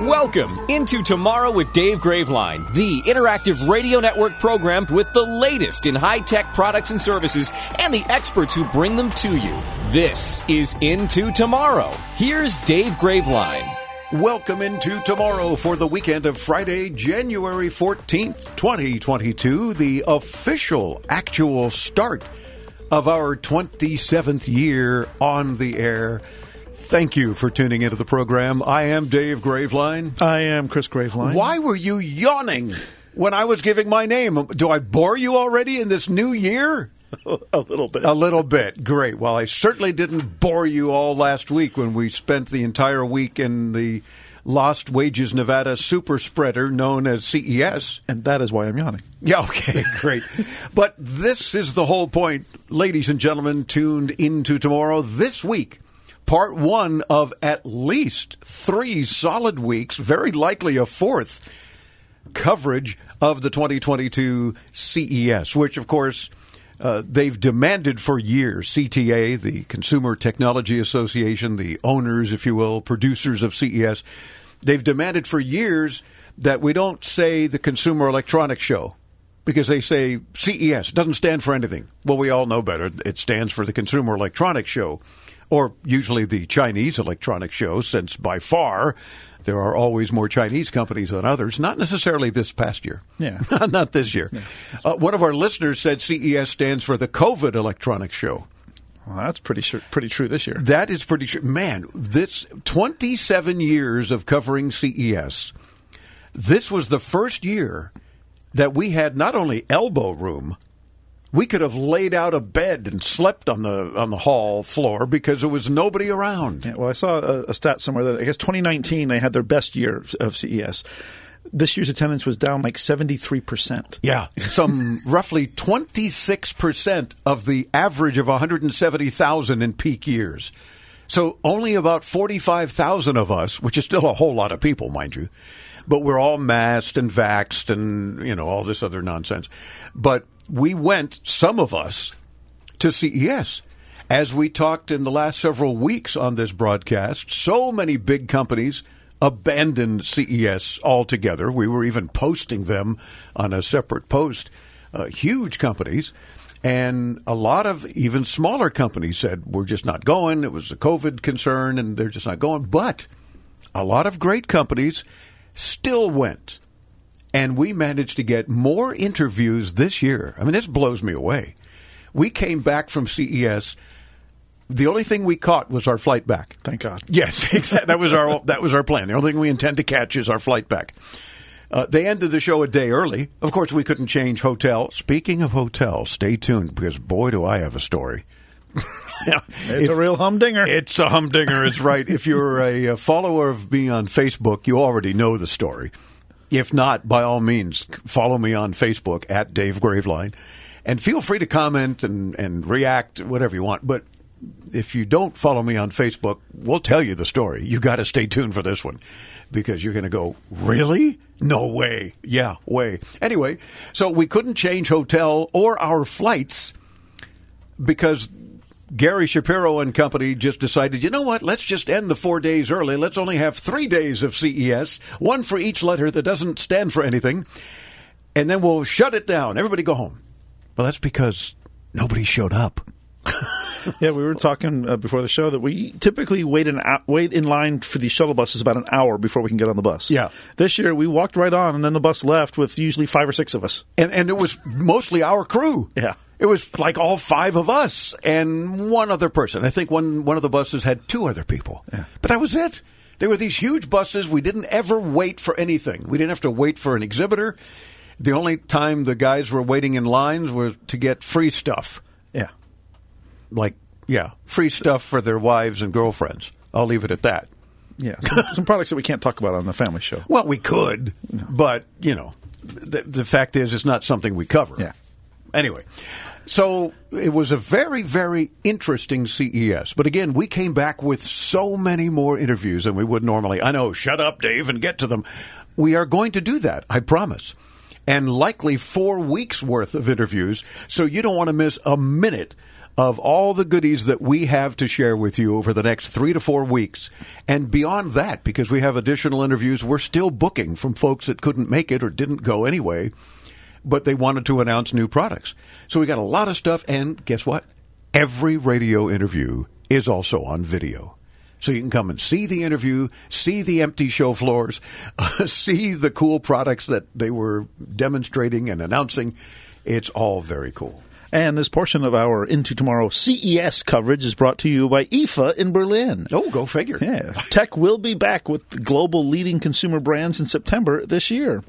Welcome into Tomorrow with Dave Graveline, the interactive radio network program with the latest in high tech products and services and the experts who bring them to you. This is Into Tomorrow. Here's Dave Graveline. Welcome into tomorrow for the weekend of Friday, January 14th, 2022, the official actual start of our 27th year on the air. Thank you for tuning into the program. I am Dave Graveline. I am Chris Graveline. Why were you yawning when I was giving my name? Do I bore you already in this new year? a little bit. A little bit. Great. Well, I certainly didn't bore you all last week when we spent the entire week in the Lost Wages Nevada super spreader known as CES. And that is why I'm yawning. Yeah, okay, great. but this is the whole point, ladies and gentlemen, tuned into tomorrow. This week, part one of at least three solid weeks, very likely a fourth, coverage of the 2022 CES, which, of course, uh, they've demanded for years. CTA, the Consumer Technology Association, the owners, if you will, producers of CES, they've demanded for years that we don't say the Consumer Electronics Show because they say CES doesn't stand for anything. Well, we all know better. It stands for the Consumer Electronics Show, or usually the Chinese electronic Show, since by far there are always more Chinese companies than others. Not necessarily this past year. Yeah. Not this year. Yeah. Uh, one of our listeners said CES stands for the COVID electronic Show. Well, that's pretty sure, pretty true this year. That is pretty true. Man, this 27 years of covering CES, this was the first year that we had not only elbow room, we could have laid out a bed and slept on the on the hall floor because there was nobody around. Yeah, well, I saw a, a stat somewhere that I guess 2019 they had their best year of CES. This year's attendance was down like 73%. Yeah, some roughly 26% of the average of 170,000 in peak years. So only about 45,000 of us, which is still a whole lot of people, mind you, but we're all masked and vaxxed and, you know, all this other nonsense. But we went, some of us, to CES. As we talked in the last several weeks on this broadcast, so many big companies abandoned CES altogether. We were even posting them on a separate post. Uh, huge companies. And a lot of even smaller companies said, we're just not going. It was a COVID concern and they're just not going. But a lot of great companies still went and we managed to get more interviews this year. I mean, this blows me away. We came back from CES. The only thing we caught was our flight back. Thank God. Yes, exactly. that was our that was our plan. The only thing we intend to catch is our flight back. Uh, they ended the show a day early. Of course, we couldn't change hotel. Speaking of hotel, stay tuned because boy, do I have a story. yeah, it's if, a real humdinger. It's a humdinger. It's right. if you're a, a follower of me on Facebook, you already know the story. If not, by all means, follow me on Facebook at Dave Graveline, and feel free to comment and, and react, whatever you want. But if you don't follow me on Facebook, we'll tell you the story. You got to stay tuned for this one because you're going to go, really? No way. Yeah, way. Anyway, so we couldn't change hotel or our flights because Gary Shapiro and company just decided, you know what? Let's just end the four days early. Let's only have three days of CES, one for each letter that doesn't stand for anything, and then we'll shut it down. Everybody go home. Well, that's because nobody showed up. yeah, we were talking uh, before the show that we typically wait an wait in line for the shuttle buses about an hour before we can get on the bus. Yeah. This year we walked right on, and then the bus left with usually five or six of us, and and it was mostly our crew. Yeah. It was like all five of us and one other person. I think one one of the buses had two other people. Yeah. But that was it. There were these huge buses. We didn't ever wait for anything. We didn't have to wait for an exhibitor. The only time the guys were waiting in lines was to get free stuff. Yeah. Like, yeah, free stuff for their wives and girlfriends. I'll leave it at that. Yeah, some, some products that we can't talk about on the family show. Well, we could, but you know, the, the fact is, it's not something we cover. Yeah. Anyway, so it was a very, very interesting CES. But again, we came back with so many more interviews than we would normally. I know, shut up, Dave, and get to them. We are going to do that, I promise. And likely four weeks worth of interviews. So you don't want to miss a minute of all the goodies that we have to share with you over the next three to four weeks. And beyond that, because we have additional interviews, we're still booking from folks that couldn't make it or didn't go anyway, but they wanted to announce new products. So we got a lot of stuff. And guess what? Every radio interview is also on video. So you can come and see the interview, see the empty show floors, see the cool products that they were demonstrating and announcing. It's all very cool. And this portion of our Into Tomorrow CES coverage is brought to you by IFA in Berlin. Oh, go figure. Yeah. Tech will be back with global leading consumer brands in September this year.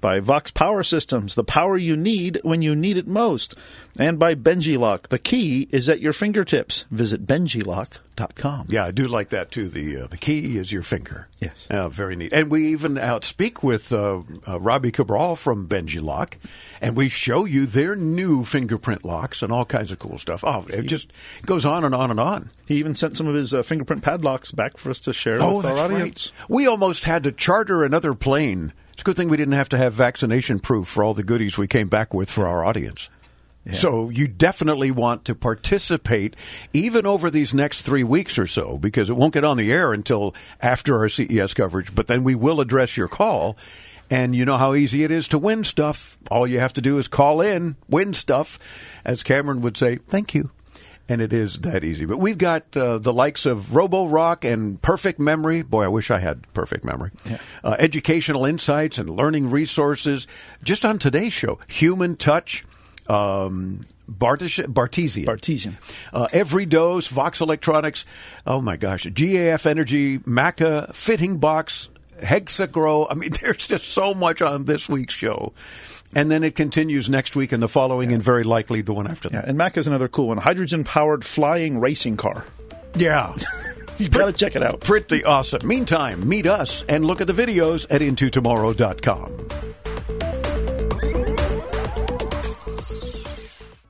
By VOXX Power Systems, the power you need when you need it most. And by BenjiLock, the key is at your fingertips. Visit benjilock.com. Yeah, I do like that too. The uh, the key is your finger. Yes. Uh, very neat. And we even outspeak with uh, uh, Robbie Cabral from BenjiLock, and we show you their new fingerprint locks and all kinds of cool stuff. Oh, it just goes on and on and on. He even sent some of his uh, fingerprint padlocks back for us to share Oh, with our audience. right. We almost had to charter another plane. It's a good thing we didn't have to have vaccination proof for all the goodies we came back with for our audience. So you definitely want to participate even over these next three weeks or so because it won't get on the air until after our CES coverage. But then we will address your call. And you know how easy it is to win stuff. All you have to do is call in, win stuff. As Cameron would say, thank you. And it is that easy. But we've got uh, the likes of Roborock and Perfect Memory. Boy, I wish I had perfect memory. Uh, educational insights and learning resources. Just on today's show, Human Touch, um, Bartish- Bartesian. Bartesian. Uh, Every Dose, VOXX Electronics. Oh my gosh. GAF Energy, Maca, Fittingbox, Hexagrow. I mean, there's just so much on this week's show. And then it continues next week and the following, and very likely the one after that. Yeah, and Mac is another cool one. Hydrogen powered flying racing car. Yeah. You got to check it out. Pretty awesome. Meantime, meet us and look at the videos at intotomorrow.com.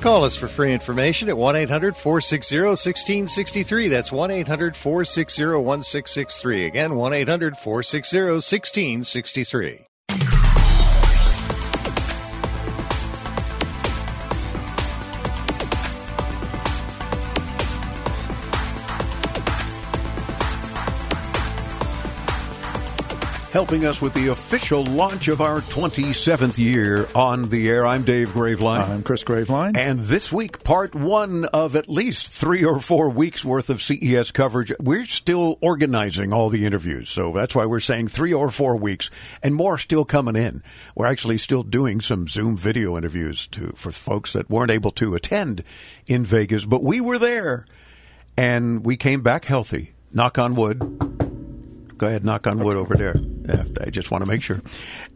Call us for free information at 1 800 460 1663. That's 1 800 460 1663. Again, 1 800 460 1663. Helping us with the official launch of our 27th year on the air. I'm Dave Graveline. I'm Chris Graveline. And this week, part one of at least three or four weeks worth of CES coverage. We're still organizing all the interviews. So that's why we're saying three or four weeks and more still coming in. We're actually still doing some Zoom video interviews to, for folks that weren't able to attend in Vegas, but we were there and we came back healthy. Knock on wood. Go ahead, knock on wood over there. I just want to make sure.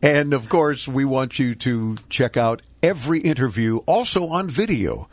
And of course, we want you to check out every interview also on video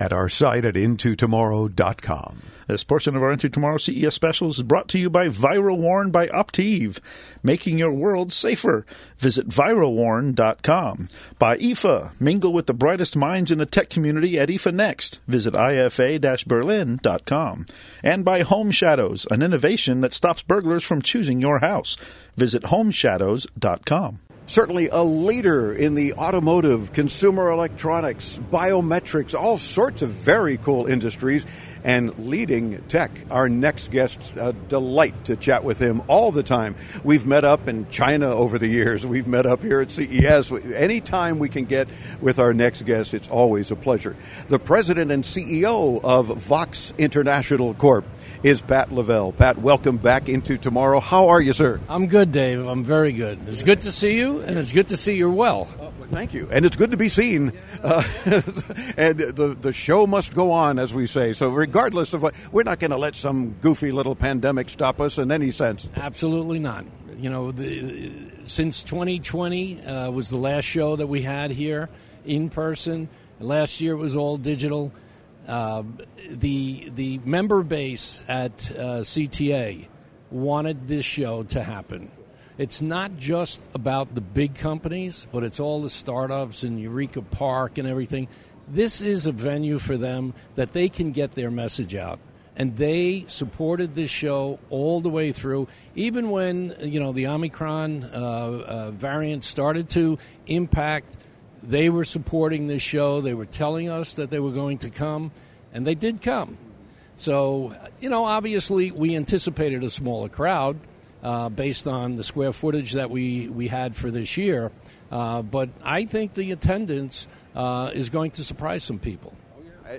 at our site at intotomorrow.com. This portion of our Into Tomorrow CES specials is brought to you by ViraWarn by Opteev, making your world safer. Visit virawarn.com. By IFA, mingle with the brightest minds in the tech community at IFA Next. Visit ifa-berlin.com. And by Home Shadows, an innovation that stops burglars from choosing your house. Visit homeshadows.com. certainly a leader in the automotive, consumer electronics, biometrics, all sorts of very cool industries, and leading tech. Our next guest, a delight to chat with him all the time. We've met up in China over the years. We've met up here at CES. Anytime we can get with our next guest, it's always a pleasure. The president and CEO of VOXX International Corp is Pat Lavelle. Pat, welcome back into tomorrow. How are you, sir? I'm good, Dave. I'm very good. It's good to see you, and it's good to see you're well. Thank you, and it's good to be seen. Uh, and the the show must go on, as we say. So, regardless of what, we're not going to let some goofy little pandemic stop us in any sense. Absolutely not. You know, the, since 2020 uh, was the last show that we had here in person. Last year it was all digital. Uh, the the member base at uh, CTA wanted this show to happen. It's not just about the big companies, but it's all the startups and Eureka Park and everything. This is a venue for them that they can get their message out. And they supported this show all the way through, even when you know the Omicron uh, uh, variant started to impact. They were supporting this show. They were telling us that they were going to come, and they did come. So, you know, obviously we anticipated a smaller crowd uh, based on the square footage that we, we had for this year. Uh, but I think the attendance uh, is going to surprise some people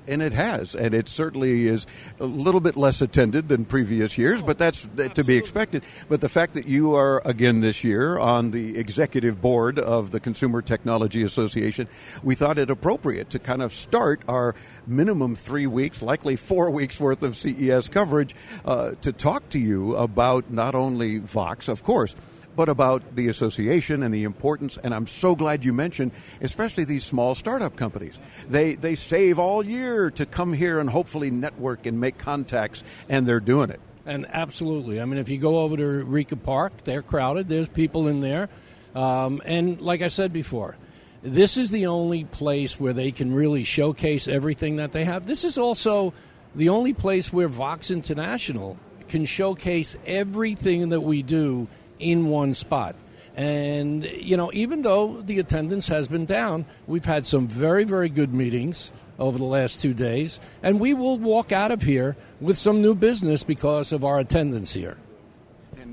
and it has, and it certainly is a little bit less attended than previous years, but that's to be expected. But the fact that you are again this year on the executive board of the Consumer Technology Association, we thought it appropriate to kind of start our minimum three weeks, likely four weeks worth of CES coverage uh, to talk to you about not only VOXX, of course but about the association and the importance. And I'm so glad you mentioned, especially these small startup companies. They they save all year to come here and hopefully network and make contacts, and they're doing it. And absolutely, I mean, if you go over to Eureka Park, they're crowded. There's people in there, um, and like I said before. This is the only place where they can really showcase everything that they have. This is also the only place where VOXX International can showcase everything that we do in one spot. And, you know, even though the attendance has been down, we've had some very, very good meetings over the last two days. And we will walk out of here with some new business because of our attendance here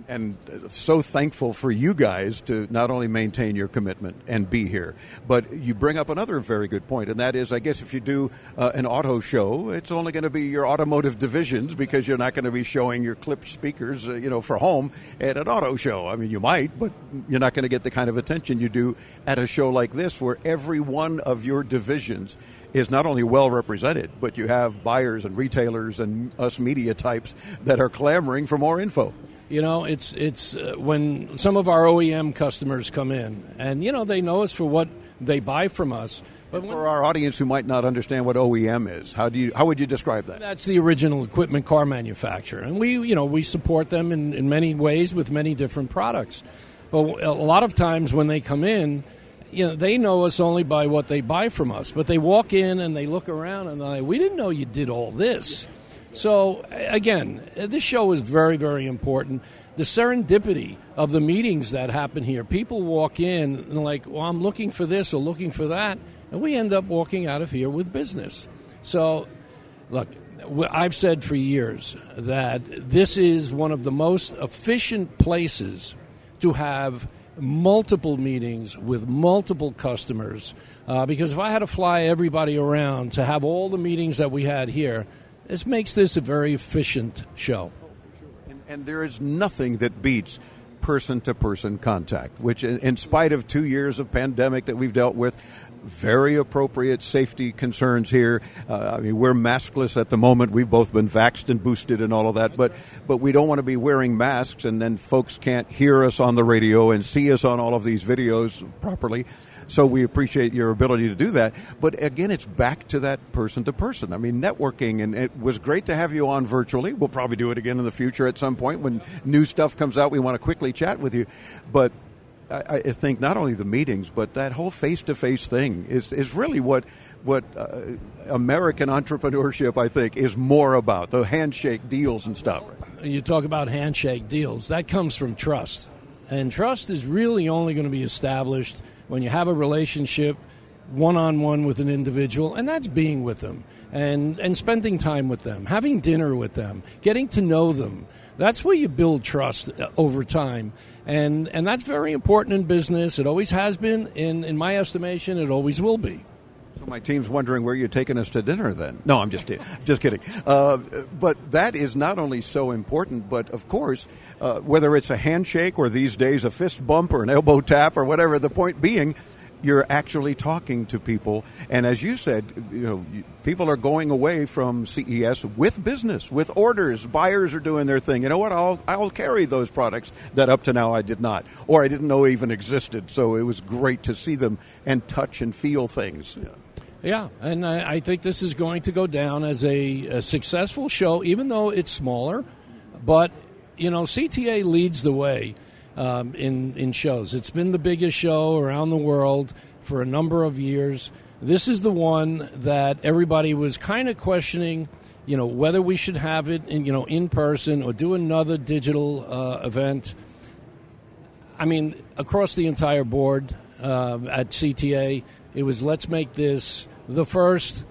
and so thankful for you guys to not only maintain your commitment and be here, but you bring up another very good point, and that is, I guess if you do uh, an auto show, it's only going to be your automotive divisions because you're not going to be showing your clipped speakers, uh, you know, for home at an auto show. I mean, you might, but you're not going to get the kind of attention you do at a show like this, where every one of your divisions is not only well represented, but you have buyers and retailers and us media types that are clamoring for more info. You know, it's it's uh, when some of our OEM customers come in, and you know they know us for what they buy from us. But when, for our audience who might not understand what OEM is, how do you how would you describe that? That's the original equipment car manufacturer, and we you know we support them in, in many ways with many different products. But a lot of times when they come in, you know, they know us only by what they buy from us. But they walk in and they look around and they like, we didn't know you did all this. So, again, this show is very, very important. The serendipity of the meetings that happen here. People walk in and, like, well, I'm looking for this or looking for that, and we end up walking out of here with business. So, look, I've said for years that this is one of the most efficient places to have multiple meetings with multiple customers. Uh, because if I had to fly everybody around to have all the meetings that we had here, this makes this a very efficient show. And, and there is nothing that beats person to person contact, which, in, in spite of two years of pandemic that we've dealt with, very appropriate safety concerns here. Uh, I mean, we're maskless at the moment. We've both been vaxxed and boosted and all of that, but but we don't want to be wearing masks and then folks can't hear us on the radio and see us on all of these videos properly. So we appreciate your ability to do that. But again, it's back to that person to person. I mean, networking, and it was great to have you on virtually. We'll probably do it again in the future at some point when new stuff comes out. We want to quickly chat with you. But I, I think not only the meetings, but that whole face to face thing is, is really what what uh, American entrepreneurship, I think, is more about the handshake deals and stuff. You talk about handshake deals. That comes from trust And trust is really only going to be established when you have a relationship one on one with an individual, and that's being with them and, and spending time with them, having dinner with them, getting to know them. That's where you build trust uh, over time. And, and that's very important in business. It always has been. In, in my estimation, it always will be. So my team's wondering where you're taking us to dinner. Then no, I'm just just kidding. Uh, but that is not only so important, but of course, uh, whether it's a handshake or these days a fist bump or an elbow tap or whatever. The point being, you're actually talking to people. And as you said, you know, people are going away from CES with business, with orders. Buyers are doing their thing. You know what? I'll I'll carry those products that up to now I did not, or I didn't know even existed. So it was great to see them and touch and feel things. Yeah. Yeah, and I, I, think this is going to go down as a, a, successful show, even though it's smaller. But you know, CTA leads the way um, in in shows. It's been the biggest show around the world for a number of years. This is the one that everybody was kind of questioning, you know, whether we should have it in you know in person or do another digital uh, event. I mean, across the entire board uh, at CTA, it was let's make this the first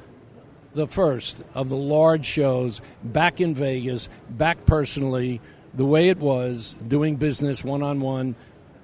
the first of the large shows back in Vegas, back personally the way it was, doing business one on one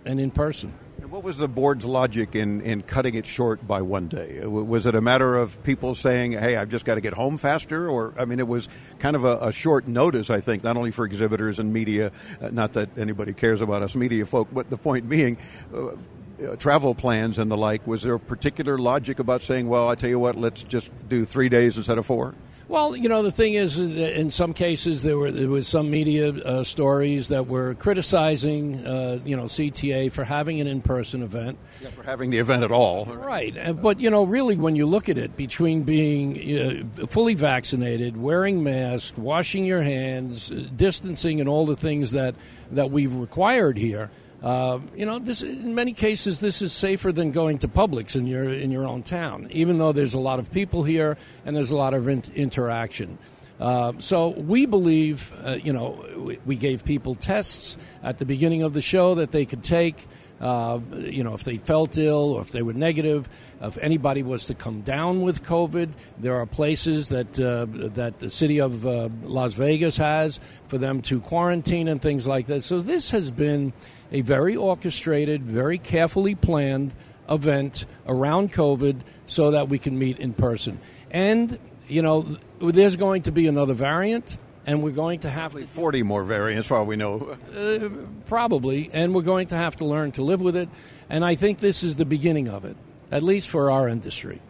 and in person. What was the board's logic in, in cutting it short by one day? Was it a matter of people saying, hey, I've just got to get home faster? Or, I mean, it was kind of a, a short notice, I think, not only for exhibitors and media, uh, not that anybody cares about us media folk, but the point being, uh, uh, travel plans and the like, was there a particular logic about saying, well, I tell you what, let's just do three days instead of four? Well, you know, the thing is, in some cases, there were there was some media uh, stories that were criticizing, uh, you know, CTA for having an in-person event. Yeah, for having the event at all. Right, uh, but you know, really, when you look at it, between being uh, fully vaccinated, wearing masks, washing your hands, uh, distancing, and all the things that that we've required here uh, you know, this in many cases this is safer than going to Publix in your in your own town, even though there's a lot of people here and there's a lot of in- interaction. Uh, so we believe, uh, you know, we, we, gave people tests at the beginning of the show that they could take. Uh, you know, if they felt ill or if they were negative, if anybody was to come down with COVID, there are places that uh, that the city of uh, Las Vegas has for them to quarantine and things like that. So this has been a very orchestrated, very carefully planned event around COVID so that we can meet in person. And, you know, there's going to be another variant, and we're going to have to, 40 more variants, for all we know. Uh, probably, and we're going to have to learn to live with it. And I think this is the beginning of it, at least for our industry.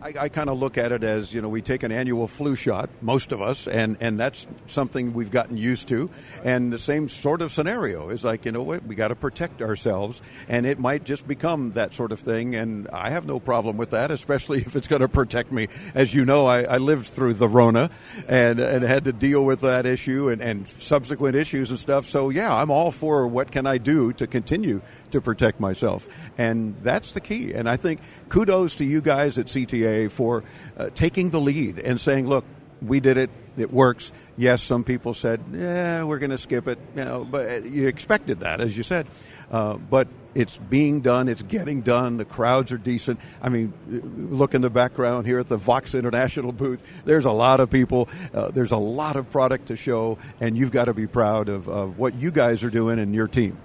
I, I kind of look at it as you know we take an annual flu shot, most of us, and and that's something we've gotten used to. And the same sort of scenario is like you know what we got to protect ourselves, and it might just become that sort of thing. And I have no problem with that, especially if it's going to protect me. As you know, I, I lived through the Rona, and and had to deal with that issue and and subsequent issues and stuff. So yeah, I'm all for what can I do to continue to protect myself, and that's the key. And I think kudos to you guys at CTA for uh, taking the lead and saying, look, we did it. It works. Yes, some people said, "Yeah, we're going to skip it." You know, but uh, you expected that, as you said. Uh, but it's being done. It's getting done. The crowds are decent. I mean, look in the background here at the VOXX International booth. There's a lot of people. Uh, there's a lot of product to show, and you've got to be proud of, of what you guys are doing and your team.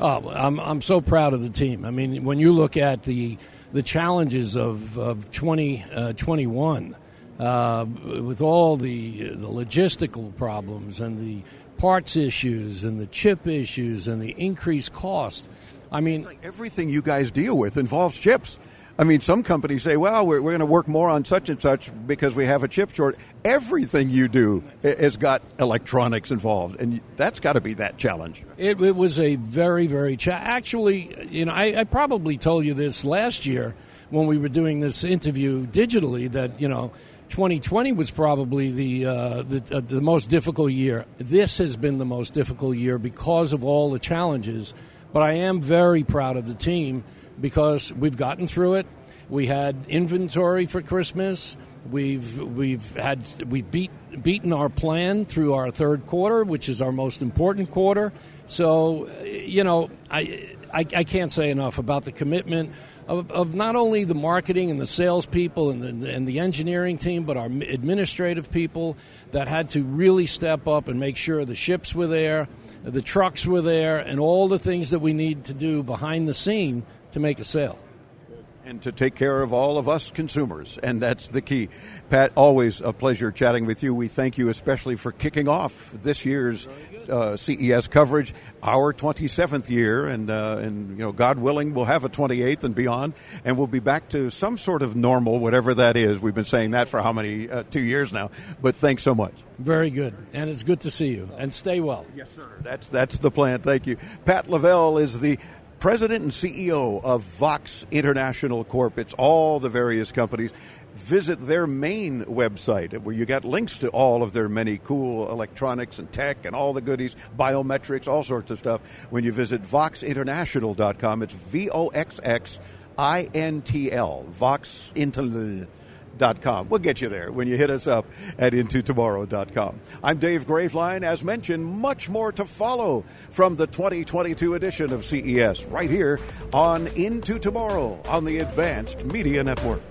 Oh, I'm I'm so proud of the team. I mean, when you look at the the challenges of of 2021 uh, uh, with all the the logistical problems and the parts issues and the chip issues and the increased cost. I mean, like everything you guys deal with involves chips. I mean, some companies say, well, we're, we're going to work more on such and such because we have a chip short. Everything you do has got electronics involved, and that's got to be that challenge. It, it was a very, very cha- actually. You know, I, I probably told you this last year when we were doing this interview digitally that you know 2020 was probably the uh, the, uh, the, most difficult year. This has been the most difficult year because of all the challenges. But I am very proud of the team because we've gotten through it. We had inventory for Christmas. We've we've had we've beat, beaten our plan through our third quarter, which is our most important quarter. So, you know, I I, I can't say enough about the commitment of, of not only the marketing and the salespeople and the, and the engineering team, but our administrative people that had to really step up and make sure the ships were there, the trucks were there, and all the things that we need to do behind the scene to make a sale and to take care of all of us consumers. And that's the key. Pat, always a pleasure chatting with you. We thank you especially for kicking off this year's uh, CES coverage, our 27th year, and uh, and you know, God willing, we'll have a 28th and beyond, and we'll be back to some sort of normal, whatever that is. We've been saying that for how many uh, two years now. But thanks so much. Very good, and it's good to see you. And stay well. Yes, sir. That's that's the plan. Thank you. Pat Lavelle is the president and CEO of VOXX International Corp. It's all the various companies. Visit their main website where you got links to all of their many cool electronics and tech and all the goodies, biometrics, all sorts of stuff. When you visit voxinternational.com, it's V O X X I N T L, VOXX International intotomorrow.com. We'll get you there when you hit us up at intotomorrow.com. I'm Dave Graveline. As mentioned, much more to follow from the 2022 edition of CES right here on Into Tomorrow on the Advanced Media Network.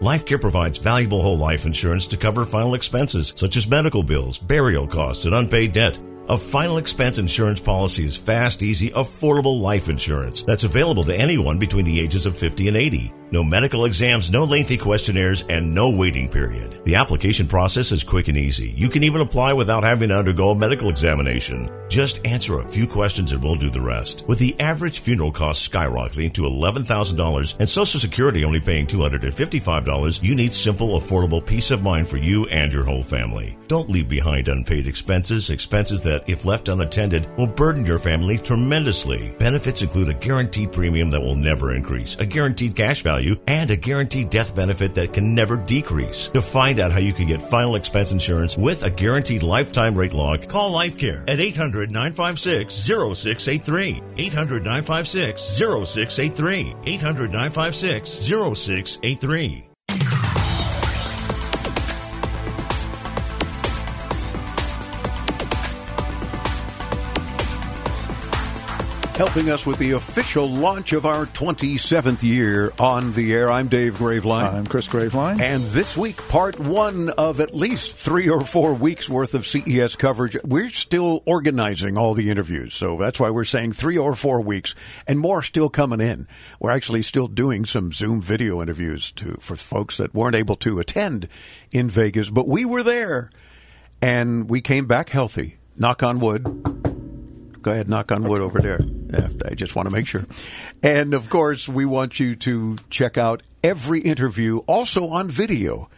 LifeCare provides valuable whole life insurance to cover final expenses such as medical bills, burial costs, and unpaid debt. A final expense insurance policy is fast, easy, affordable life insurance that's available to anyone between the ages of 50 and 80. No medical exams, no lengthy questionnaires, and no waiting period. The application process is quick and easy. You can even apply without having to undergo a medical examination. Just answer a few questions and we'll do the rest. With the average funeral cost skyrocketing to $11,000 and Social Security only paying $255, you need simple, affordable peace of mind for you and your whole family. Don't leave behind unpaid expenses, expenses that, if left unattended, will burden your family tremendously. Benefits include a guaranteed premium that will never increase, a guaranteed cash value and a guaranteed death benefit that can never decrease. To find out how you can get final expense insurance with a guaranteed lifetime rate lock, call LifeCare at 800 956 0683. 800 956 0683. 800 956 0683. Helping us with the official launch of our 27th year on the air. I'm Dave Graveline. I'm Chris Graveline. And this week, part one of at least three or four weeks worth of CES coverage. We're still organizing all the interviews, so that's why we're saying three or four weeks, and more still coming in. We're actually still doing some Zoom video interviews to, for folks that weren't able to attend in Vegas, but we were there, and we came back healthy. Knock on wood Go ahead, knock on wood over there. I just want to make sure. And of course, we want you to check out every interview also on video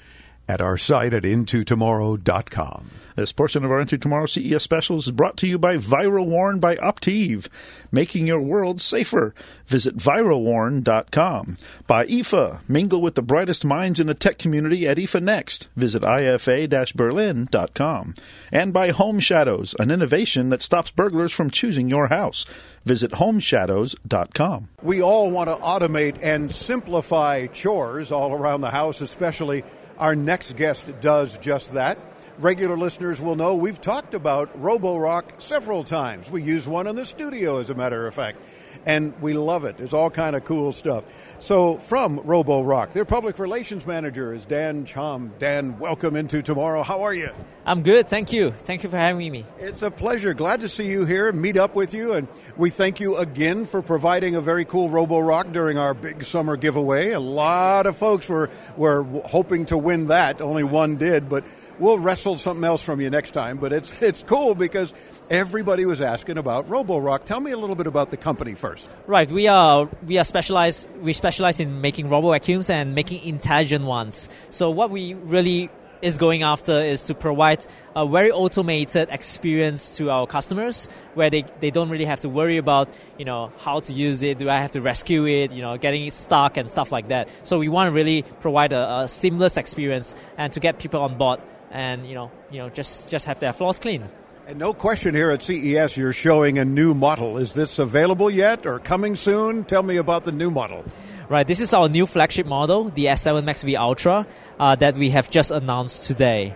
at our site at intotomorrow.com. This portion of our Into Tomorrow CES specials is brought to you by ViraWarn by Opteev, making your world safer. Visit virawarn.com. By IFA, mingle with the brightest minds in the tech community at IFA Next. Visit ifa-berlin.com. And by Home Shadows, an innovation that stops burglars from choosing your house. Visit homeshadows.com. We all want to automate and simplify chores all around the house, especially our next guest does just that regular listeners will know we've talked about Roborock several times. We use one in the studio, as a matter of fact, and we love it. It's all kind of cool stuff. So, from Roborock, their public relations manager is Dan Chom. Dan, welcome into tomorrow. How are you? I'm good, thank you. Thank you for having me. It's a pleasure. Glad to see you here, meet up with you, and we thank you again for providing a very cool Roborock during our big summer giveaway. A lot of folks were were hoping to win that. Only one did, but we'll wrestle something else from you next time. But it's it's cool because everybody was asking about Roborock. Tell me a little bit about the company first. Right, we are we are specialized we specialize in making robo vacuums and making intelligent ones. So what we really is going after is to provide a very automated experience to our customers where they, they don't really have to worry about you know how to use it do i have to rescue it you know getting it stuck and stuff like that so we want to really provide a, a seamless experience and to get people on board and you know, you know, just just have their floors clean. And no question here at CES, you're showing a new model. Is this available yet or coming soon? Tell me about the new model. Right, this is our new flagship model, the S7 Max V Ultra, uh, that we have just announced today.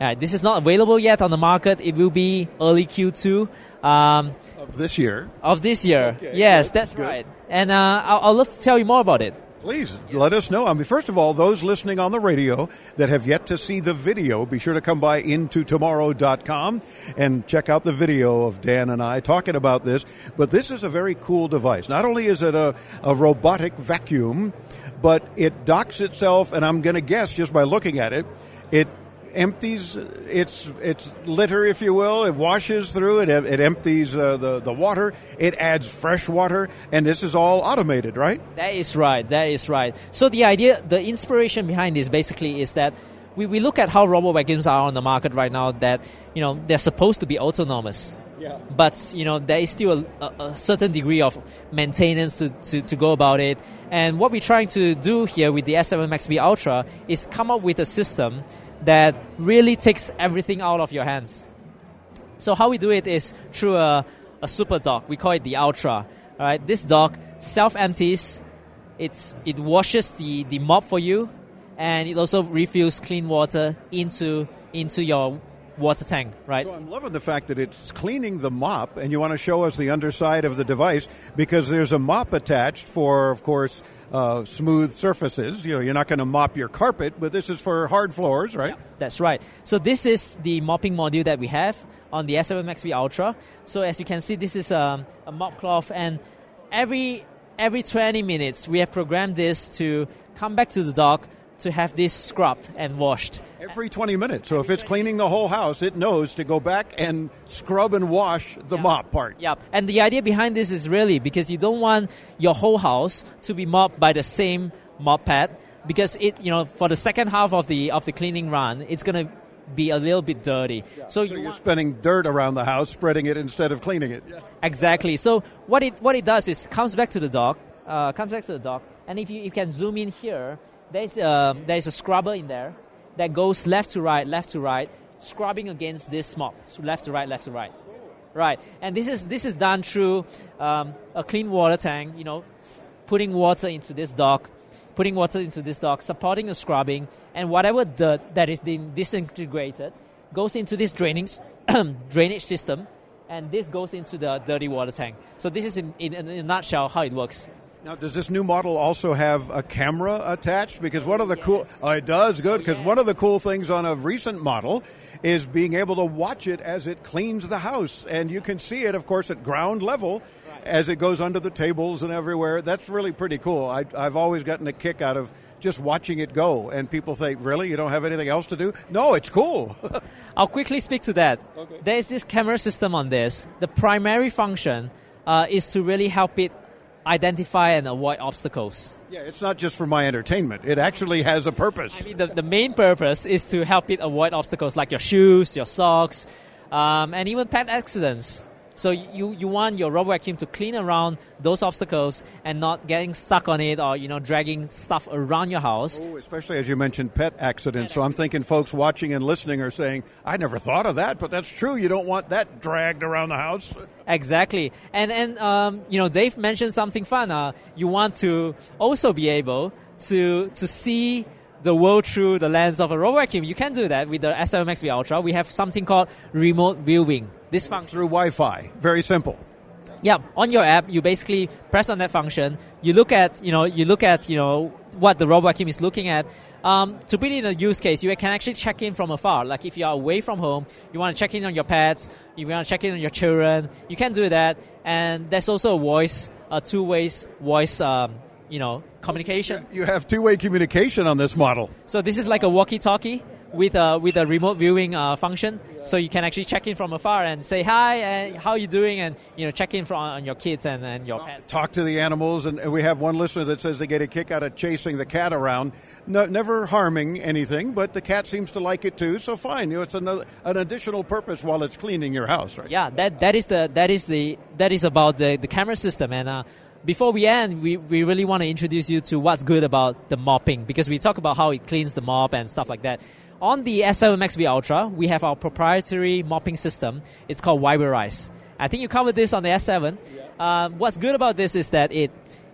Uh, this is not available yet on the market. It will be early Q2 um, of this year. Of this year, okay, yes, good, that's good. right. And uh, I'll, I'll love to tell you more about it. Please let us know. I mean, first of all, those listening on the radio that have yet to see the video, be sure to come by intotomorrow.com and check out the video of Dan and I talking about this. But this is a very cool device. Not only is it a, a robotic vacuum, but it docks itself, and I'm going to guess just by looking at it, it empties its its litter, if you will. It washes through it. It empties uh, the the water. It adds fresh water, and this is all automated, right? That is right. That is right. So the idea, the inspiration behind this, basically, is that we, we look at how robo vacuums are on the market right now. That you know they're supposed to be autonomous. Yeah. But you know there is still a, a, a certain degree of maintenance to, to, to go about it. And what we're trying to do here with the S7 Max V Ultra is come up with a system that really takes everything out of your hands. So how we do it is through a, a super dock. We call it the Ultra. All right, this dock self empties. It's it washes the, the mop for you, and it also refills clean water into into your water tank. Right. So I'm loving the fact that it's cleaning the mop, and you want to show us the underside of the device because there's a mop attached for, of course uh, smooth surfaces. You know, you're not going to mop your carpet, but this is for hard floors, right? Yeah, that's right. So this is the mopping module that we have on the S7 Max V Ultra. So as you can see, this is um, a mop cloth, and every every 20 minutes we have programmed this to come back to the dock to have this scrubbed and washed. Every 20 minutes. So if it's cleaning the whole house, it knows to go back and scrub and wash the mop part. Yep. And the idea behind this is really because you don't want your whole house to be mopped by the same mop pad because it, you know, for the second half of the of the cleaning run, it's going to be a little bit dirty. Yeah. So, so, you're spending dirt around the house, spreading it instead of cleaning it. Yeah. Exactly. So what it what it does is comes back to the dock, uh, comes back to the dock, and if you, you can zoom in here, there's a, there's a scrubber in there that goes left to right, left to right, scrubbing against this mop, so left to right, left to right. Right, and this is this is done through um, a clean water tank. You know, putting water into this dock, putting water into this dock, supporting the scrubbing, and whatever dirt that is being disintegrated goes into this drainage drainage system, and this goes into the dirty water tank. So this is in, in, in a nutshell how it works. Now, does this new model also have a camera attached? Because one of the yes. cool, oh, it does good. Because yes. one of the cool things on a recent model is being able to watch it as it cleans the house, and you can see it, of course, at ground level right. as it goes under the tables and everywhere. That's really pretty cool. I, I've always gotten a kick out of just watching it go, and people think, "Really, you don't have anything else to do?" No, it's cool. I'll quickly speak to that. Okay. There is this camera system on this. The primary function uh, is to really help it identify and avoid obstacles. Yeah, it's not just for my entertainment. It actually has a purpose. I mean, the, the main purpose is to help it avoid obstacles like your shoes, your socks, um, and even pet accidents. So you, you want your robo vacuum to clean around those obstacles and not getting stuck on it or you know dragging stuff around your house. Oh, especially as you mentioned pet accidents. Pet so I'm thinking folks watching and listening are saying, "I never thought of that," but that's true. You don't want that dragged around the house. Exactly, and and um, you know Dave mentioned something fun. Uh, you want to also be able to to see the world through the lens of a robo vacuum. You can do that with the S7 Max V Ultra. We have something called remote viewing this function through Wi-Fi. Very simple. Yeah, on your app, you basically press on that function. You look at, you know, you look at, you know, what the robot vacuum is looking at. Um, to put it in a use case, you can actually check in from afar. Like if you are away from home, you want to check in on your pets, you want to check in on your children, you can do that. And there's also a voice, a two ways voice, um, you know, communication. You have two-way communication on this model. So this is like a walkie-talkie with a with a remote viewing uh, function, so you can actually check in from afar and say hi, and how are you doing, and you know check in from on your kids and, and your pets. Talk to the animals, and we have one listener that says they get a kick out of chasing the cat around, no, never harming anything, but the cat seems to like it too. So fine, you know, it's another an additional purpose while it's cleaning your house, right? Yeah, that that is the that is the that is about the the camera system and. Uh, before we end, we, we really want to introduce you to what's good about the mopping because we talk about how it cleans the mop and stuff like that On the S7 Max V Ultra, we have our proprietary mopping system. It's called VibraRise. I think you covered this on the S7. Um, what's good about this is that it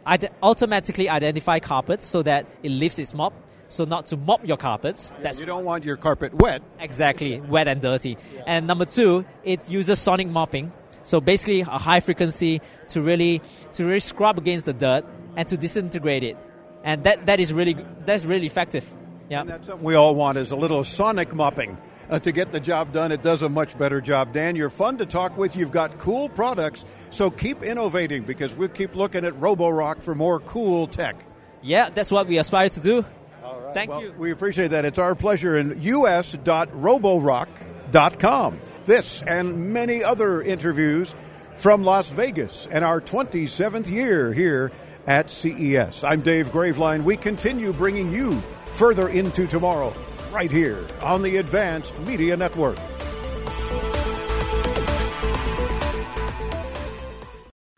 ide- automatically identify carpets so that it lifts its mop, so not to mop your carpets. That's You don't want your carpet wet. Exactly, wet and dirty. And number two, it uses sonic mopping. So basically, a high frequency to really to really scrub against the dirt and to disintegrate it, and that that is really that's really effective. Yeah. And that's something we all want is a little sonic mopping. Uh, to get the job done, it does a much better job. Dan, you're fun to talk with. You've got cool products, so keep innovating because we'll keep looking at Roborock for more cool tech. Yeah, that's what we aspire to do. Thank Well, you. We appreciate that. It's our pleasure. And us.roborock.com. This and many other interviews from Las Vegas and our 27th year here at CES. I'm Dave Graveline. We continue bringing you further into tomorrow right here on the Advanced Media Network.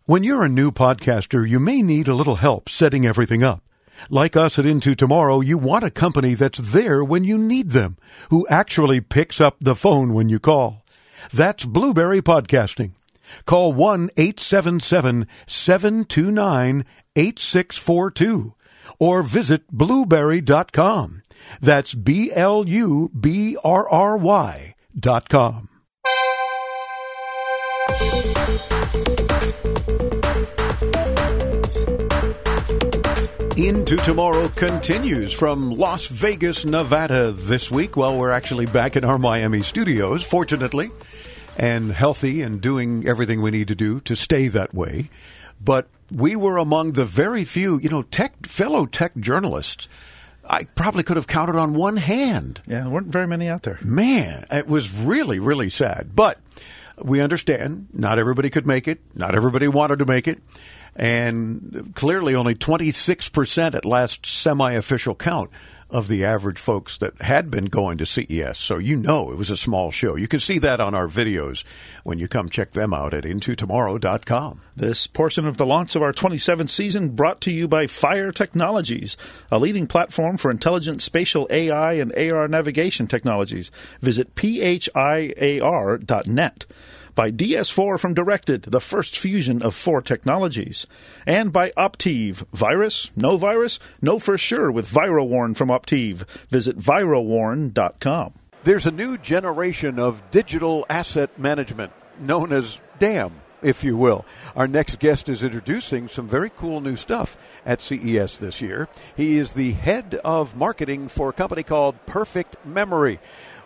When you're a new podcaster, you may need a little help setting everything up. Like us at Into Tomorrow, you want a company that's there when you need them, who actually picks up the phone when you call. That's Blubrry Podcasting. Call 1 877 729 8642 or visit blubrry.com. That's B L U B R R Y dot com. Into Tomorrow continues from Las Vegas, Nevada this week. Well, we're actually back in our Miami studios, fortunately, and healthy and doing everything we need to do to stay that way. But we were among the very few, you know, tech fellow tech journalists. I probably could have counted on one hand. Yeah, there weren't very many out there. Man, it was really, really sad. But we understand not everybody could make it. Not everybody wanted to make it. And clearly only 26% at last semi official count of the average folks that had been going to CES. So you know it was a small show. You can see that on our videos when you come check them out at intotomorrow.com. This portion of the launch of our 27th season brought to you by Phiar Technologies, a leading platform for intelligent spatial AI and AR navigation technologies. Visit phiar.net. By DS4 from Directed, the first fusion of four technologies. And by Opteev, virus, no virus, no for sure with ViraWarn from Opteev. Visit virawarn.com. There's a new generation of digital asset management known as DAM, if you will. Our next guest is introducing some very cool new stuff at CES this year. He is the head of marketing for a company called Perfect Memory.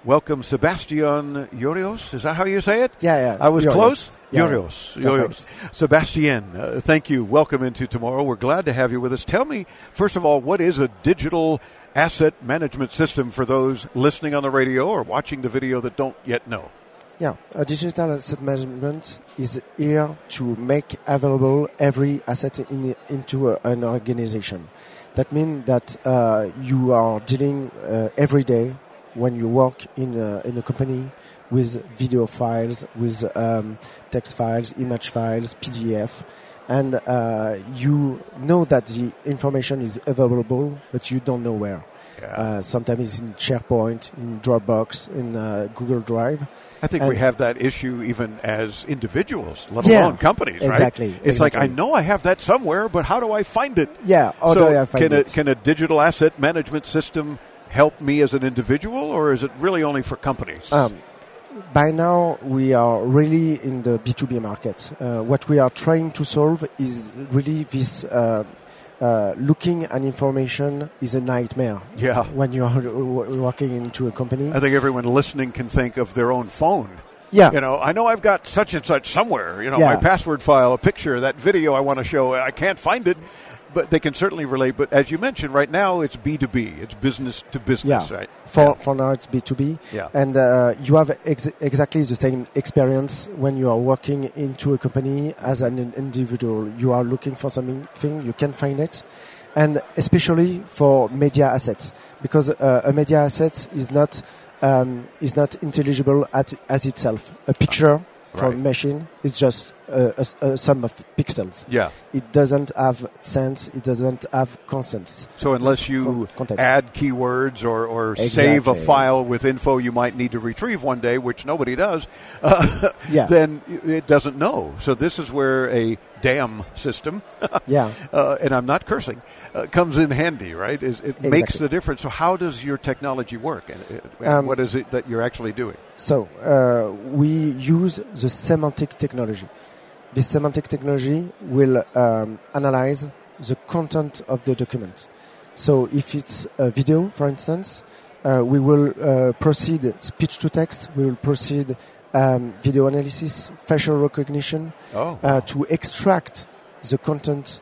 Welcome, Sebastian Yorios. Is that how you say it? Yeah, yeah. I was close? Yeah, Yorios. yeah. Sebastian, uh, thank you. Welcome into tomorrow. We're glad to have you with us. Tell me, first of all, what is a digital asset management system for those listening on the radio or watching the video that don't yet know? Yeah, a digital asset management is here to make available every asset in, into a, an organization. That means that uh, you are dealing uh, every day when you work in a, in a company with video files, with um, text files, image files, PDF, and uh, you know that the information is available, but you don't know where. Uh, sometimes it's in SharePoint, in Dropbox, in uh, Google Drive. I think we have that issue even as individuals, let Yeah, alone companies, right? exactly, It's like I know I have that somewhere, but how do I find it? Yeah, how so do I find can it? A, can a digital asset management system help me as an individual, or is it really only for companies? Um, by now, we are really in the B2B market. Uh, what we are trying to solve is really this uh, uh, looking at information is a nightmare. Yeah. When you are w- working into a company. I think everyone listening can think of their own phone. Yeah. You know, I know I've got such and such somewhere, you know, Yeah. my password file, a picture, that video I want to show. I can't find it, but they can certainly relate. But as you mentioned, right now it's B2B, it's business to business, yeah. right? For for now, it's B two B. Yeah. And uh, you have ex- exactly the same experience when you are working into a company as an individual. You are looking for something, you can find it, and especially for media assets, because uh, a media asset is not um, is not intelligible as as itself. A picture from Right. machine It's just a, a, a sum of pixels. Yeah. It doesn't have sense. It doesn't have consents. So unless you Con- add keywords or, or save a file with info you might need to retrieve one day, which nobody does, uh, Yeah. then it doesn't know. So this is where a DAM system, Yeah. uh, and I'm not cursing, uh, comes in handy, right? Is- It makes the difference. So how does your technology work, and, and Um, what is it that you're actually doing? So uh, we use the semantic technology. This semantic technology will um, analyze the content of the document. So if it's a video, for instance, uh, we will uh, proceed speech to text. We will proceed um, video analysis, facial recognition, Oh, uh, to extract the content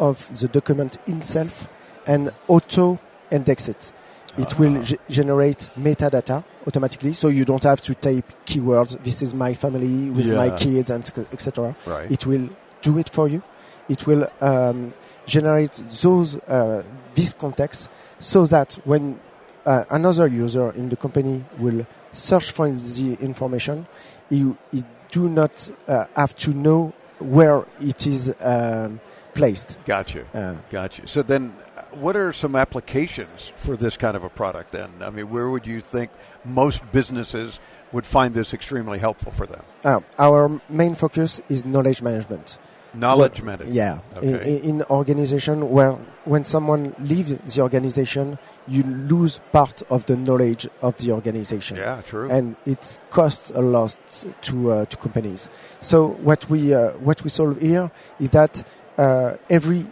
of the document itself and auto index it. It will ge- generate metadata automatically, so you don't have to type keywords. This is my family with my kids and etc. right. It will do it for you. It will um, generate those uh, this context so that when uh, another user in the company will search for the information, you, you do not uh, have to know where it is um, placed. Gotcha. Uh, Gotcha. So then, what are some applications for this kind of a product? Then, I mean, where would you think most businesses would find this extremely helpful for them? uh, our main focus is knowledge management. Knowledge What-. Yeah, in, in organization where when someone leaves the organization, you lose part of the knowledge of the organization. Yeah, true. and it costs a lot to uh, to companies. So what we uh, what we solve here is that uh, every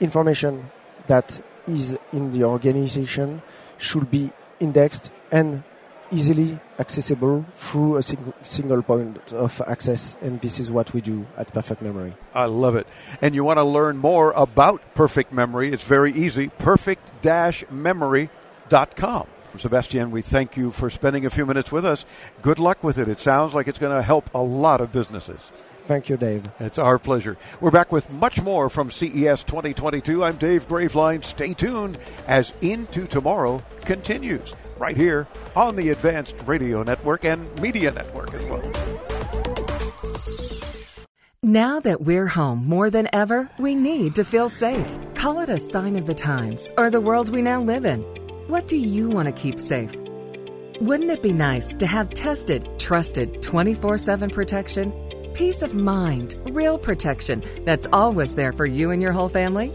information that is in the organization should be indexed and easily accessible through a sing- single point of access, and this is what we do at Perfect Memory. I love it. And you want to learn more about Perfect Memory? It's very easy. Perfect-memory.com. Sebastian, we thank you for spending a few minutes with us. Good luck with it. It sounds like it's going to help a lot of businesses. Thank you, Dave. It's our pleasure. We're back with much more from CES 2022. I'm Dave Graveline. Stay tuned as Into Tomorrow continues right here on the Advanced Radio Network and Media Network as well. Now that we're home more than ever, we need to feel safe. Call it a sign of the times or the world we now live in. What do you want to keep safe? Wouldn't it be nice to have tested, trusted 24 7 protection? Peace of mind, real protection that's always there for you and your whole family?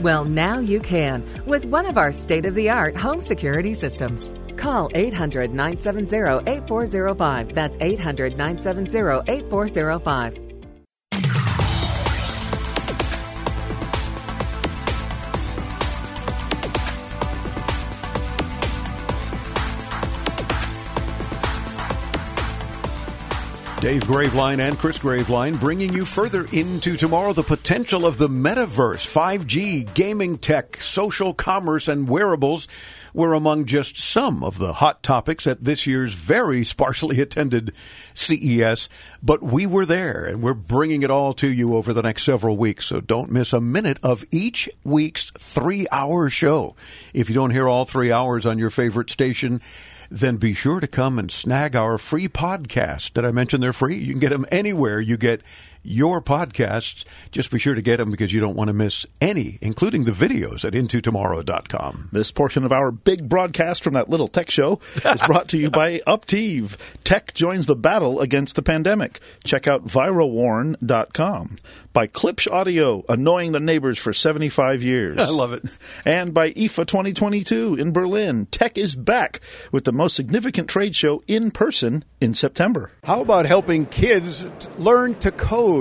Well, now you can with one of our state of the art home security systems. Call 800 970 8405. That's 800 970 8405. Dave Graveline and Chris Graveline bringing you further into tomorrow the potential of the metaverse, 5G, gaming tech, social commerce, and wearables were among just some of the hot topics at this year's very sparsely attended CES. But we were there and we're bringing it all to you over the next several weeks. So don't miss a minute of each week's three hour show. If you don't hear all three hours on your favorite station, then be sure to come and snag our free podcast. Did I mention they're free? You can get them anywhere you get your podcasts. Just be sure to get them because you don't want to miss any, including the videos at intotomorrow.com. This portion of our big broadcast from that little tech show is brought to you by Opteev. Tech joins the battle against the pandemic. Check out virawarn.com. By Klipsch Audio, annoying the neighbors for 75 years. I love it. And by IFA 2022 in Berlin. Tech is back with the most significant trade show in person in September. How about helping kids learn to code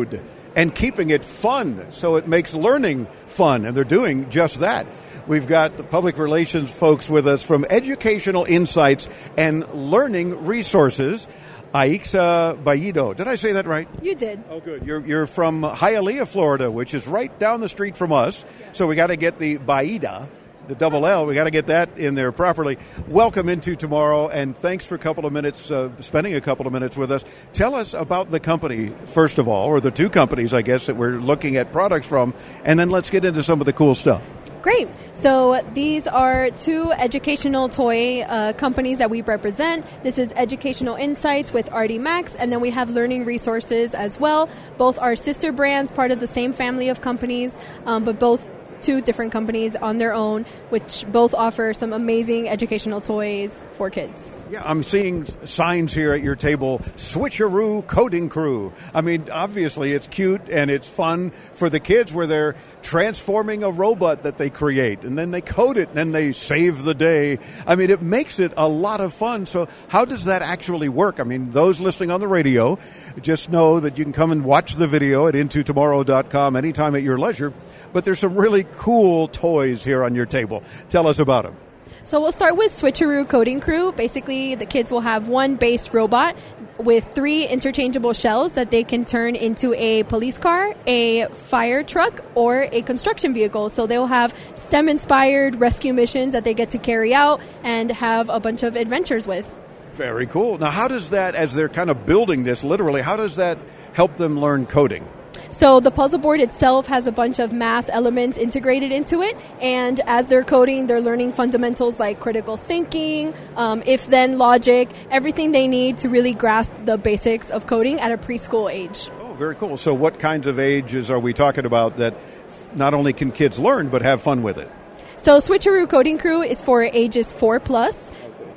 and keeping it fun so it makes learning fun? And they're doing just that. We've got the public relations folks with us from Educational Insights and Learning Resources. Aixa Bayido. Did I say that right? You did. Oh, good. You're, you're from Hialeah, Florida, which is right down the street from us. So we got to get the Baida, the double L, we got to get that in there properly. Welcome into tomorrow, and thanks for a couple of minutes, uh, spending a couple of minutes with us. Tell us about the company, first of all, or the two companies, I guess, that we're looking at products from, and then let's get into some of the cool stuff. Great. So these are two educational toy uh, companies that we represent. This is Educational Insights with Artie Max, and then we have Learning Resources as well. Both are sister brands, part of the same family of companies, um, but both two different companies on their own, which both offer some amazing educational toys for kids. Yeah, I'm seeing signs here at your table Switcheroo Coding Crew. I mean, obviously it's cute and it's fun for the kids where they're transforming a robot that they create and then they code it and then they save the day. I mean, it makes it a lot of fun. So, how does that actually work? I mean, those listening on the radio just know that you can come and watch the video at intotomorrow.com anytime at your leisure but there's some really cool toys here on your table. Tell us about them. So we'll start with Switcheroo Coding Crew. Basically, the kids will have one base robot with three interchangeable shells that they can turn into a police car, a fire truck, or a construction vehicle. So they'll have STEM inspired rescue missions that they get to carry out and have a bunch of adventures with. Very cool. Now, how does that, as they're kind of building this literally, how does that help them learn coding? So the puzzle board itself has a bunch of math elements integrated into it, and as they're coding, they're learning fundamentals like critical thinking, um, if then logic, everything they need to really grasp the basics of coding at a preschool age. Oh, very cool. So, what kinds of ages are we talking about that not only can kids learn but have fun with it? So, Switcheroo Coding Crew is for ages 4 plus,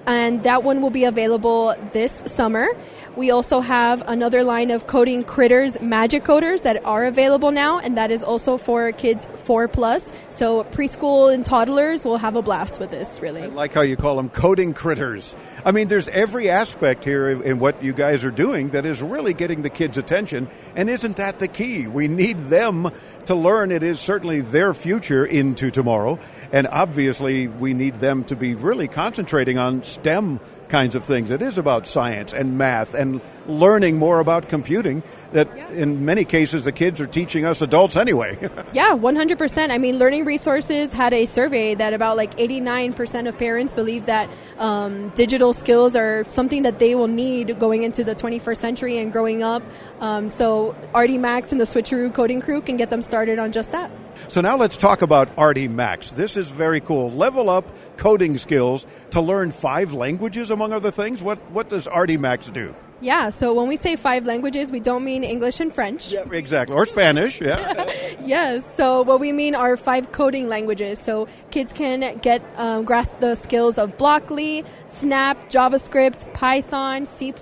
and that one will be available this summer. We also have another line of coding critters, magic coders that are available now, and that is also for kids four plus. So preschool and toddlers will have a blast with this. Really, I like how you call them coding critters. I mean, there's every aspect here in what you guys are doing that is really getting the kids' attention, and isn't that the key? We need them to learn. It is certainly their future into tomorrow, and obviously we need them to be really concentrating on STEM kinds of things. It is about science and math and learning more about computing that yeah. in many cases the kids are teaching us adults anyway. yeah, 100%. I mean, Learning Resources had a survey that about like 89% of parents believe that um, digital skills are something that they will need going into the 21st century and growing up. Um, so Artie Max and the Switcheroo Coding Crew can get them started on just that. So now let's talk about Artie Max. This is very cool. Level up coding skills to learn five languages, among other things. What, what does Artie Max do? Yeah, so when we say five languages, we don't mean English and French. Yeah, exactly. Or Spanish, yeah. yes, so what we mean are five coding languages. So kids can get um, grasp the skills of Blockly, Snap, JavaScript, Python, C++,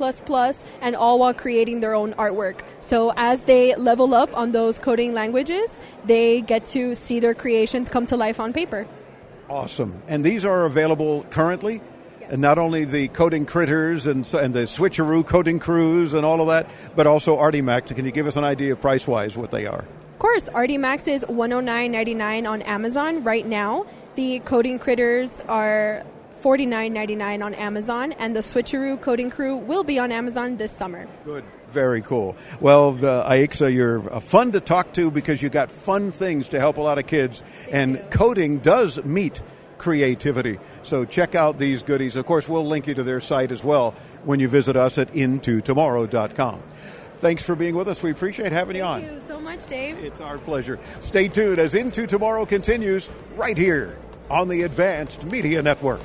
and all while creating their own artwork. So as they level up on those coding languages, they get to see their creations come to life on paper. Awesome. And these are available currently? And not only the coding critters and, and the switcheroo coding crews and all of that, but also Artie Max. Can you give us an idea price wise what they are? Of course, Artie Max is $109.99 on Amazon right now. The coding critters are $49.99 on Amazon, and the Switcheroo Coding Crew will be on Amazon this summer. Good. Very cool. Well, uh, Aixa, you're uh, fun to talk to because you got fun things to help a lot of kids, Thank and you. coding does meet creativity. So check out these goodies. Of course, we'll link you to their site as well when you visit us at intotomorrow.com. Thanks for being with us. We appreciate having Thank you on. Thank you so much, Dave. It's our pleasure. Stay tuned as Into Tomorrow continues right here on the Advanced Media Network.